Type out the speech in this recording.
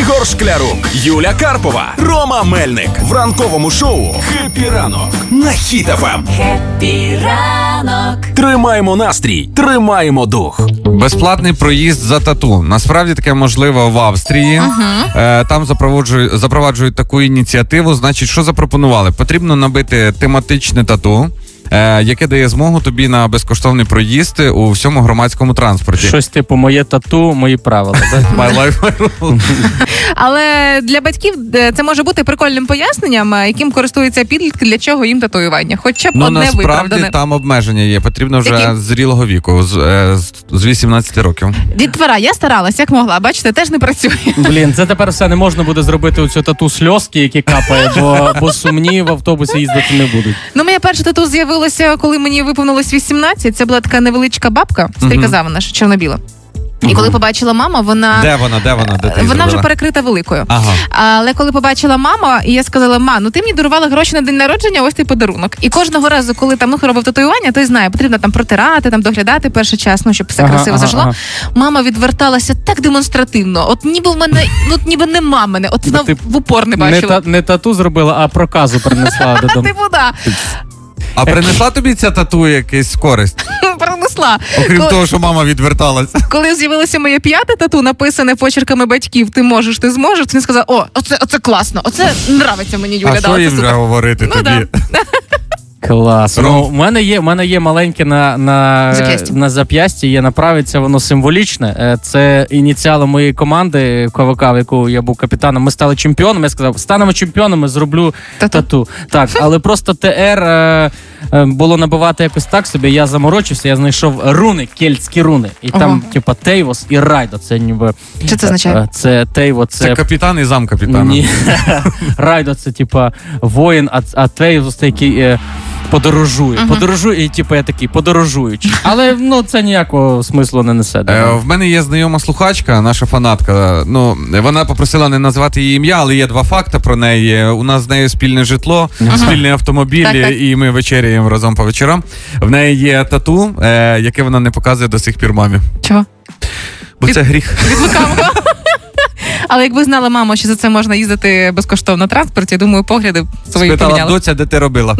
Ігор Шклярук, Юля Карпова, Рома Мельник в ранковому шоу «Happy ранок» на Хіт-ФМ. Happy ранок. Тримаємо настрій, тримаємо дух. Безплатний проїзд за тату. Насправді таке можливо в Австрії. Е, там запроваджують, запроваджують таку ініціативу. Значить, що запропонували? Потрібно набити тематичне тату. Е, Яке дає змогу тобі на безкоштовний проїзд у всьому громадському транспорті. Щось типу моє тату, мої правила. My life, my rules. Але для батьків е, це може бути прикольним поясненням, е, яким користуються підлітки, для чого їм татуювання. Хоча б Ну одне насправді виправдане. там обмеження є. Потрібно вже Які? зрілого віку, з, з- з 18 років. Дітвора, я старалась, як могла. Бачите, теж не працює. Блін, це тепер все не можна буде зробити оцю тату сльозки, які капає, бо, бо сумні в автобусі їздити не будуть. Ну, моє перше тату з'явилося, коли мені виповнилось 18. Це була така невеличка бабка, стріказа вона ж чорно-біла. І коли побачила мама, вона. Де вона? Де вона? Де ти Вона вже перекрита великою. Ага. Але коли побачила мама, і я сказала: ма, ну ти мені дарувала гроші на день народження, ось той подарунок. І кожного разу, коли там ну робив татуювання, той знає, потрібно там протирати, там доглядати перший час, ну щоб все Ага, красиво ага, ага. Мама відверталася так демонстративно. От ніби в мене, ну ніби нема мене, от вона в упор не Не, бачила. та, не тату зробила, а проказу принесла додому. Типу, да, А принесла тобі ця тату якийсь користь, принесла. окрім Коли- того, що мама відверталася. Коли з'явилося моє п'яте тату, написане почерками батьків, ти можеш, ти зможеш. Він сказав: О, оце, оце класно, оце нравиться мені, Юля. а да, що їм вже говорити Ну, тобі? Клас. Ром. Ну, у мене є, у мене є маленьке на, на, Зап'ясті. на зап'ясті, є направиться, воно символічне. Е, Це ініціали моєї команди КВК, в яку я був капітаном. Ми стали чемпіонами. Я сказав, станемо чемпіонами, зроблю Тату. тату. Так, але просто ТР е, е, було набивати якось так собі. Я заморочився, я знайшов руни, кельтські руни. І там, Ага. типа, Тейвос і Райдо. Це ніби. Що це означає? Це Тейво, це. Це капітан і зам капітана. Ні. Райдо це типа воїн, а, а Тейвос це який. Е, Подорожує, подорожує, і типу я такий подорожуючий. Але ну це ніякого смислу не несе. Е, в мене є знайома слухачка, наша фанатка. Ну вона попросила не назвати її ім'я, але є два факти про неї. У нас з нею спільне житло, спільні автомобілі, Так, так. і ми вечеряємо разом по вечорам. В неї є тату, е, яке вона не показує до сих пір мамі. Чого? Бо це гріх. Від. Але якби знала мама, що за це можна їздити безкоштовно на транспорті, думаю, погляди свої Спитала поміняли. доця, де ти робила.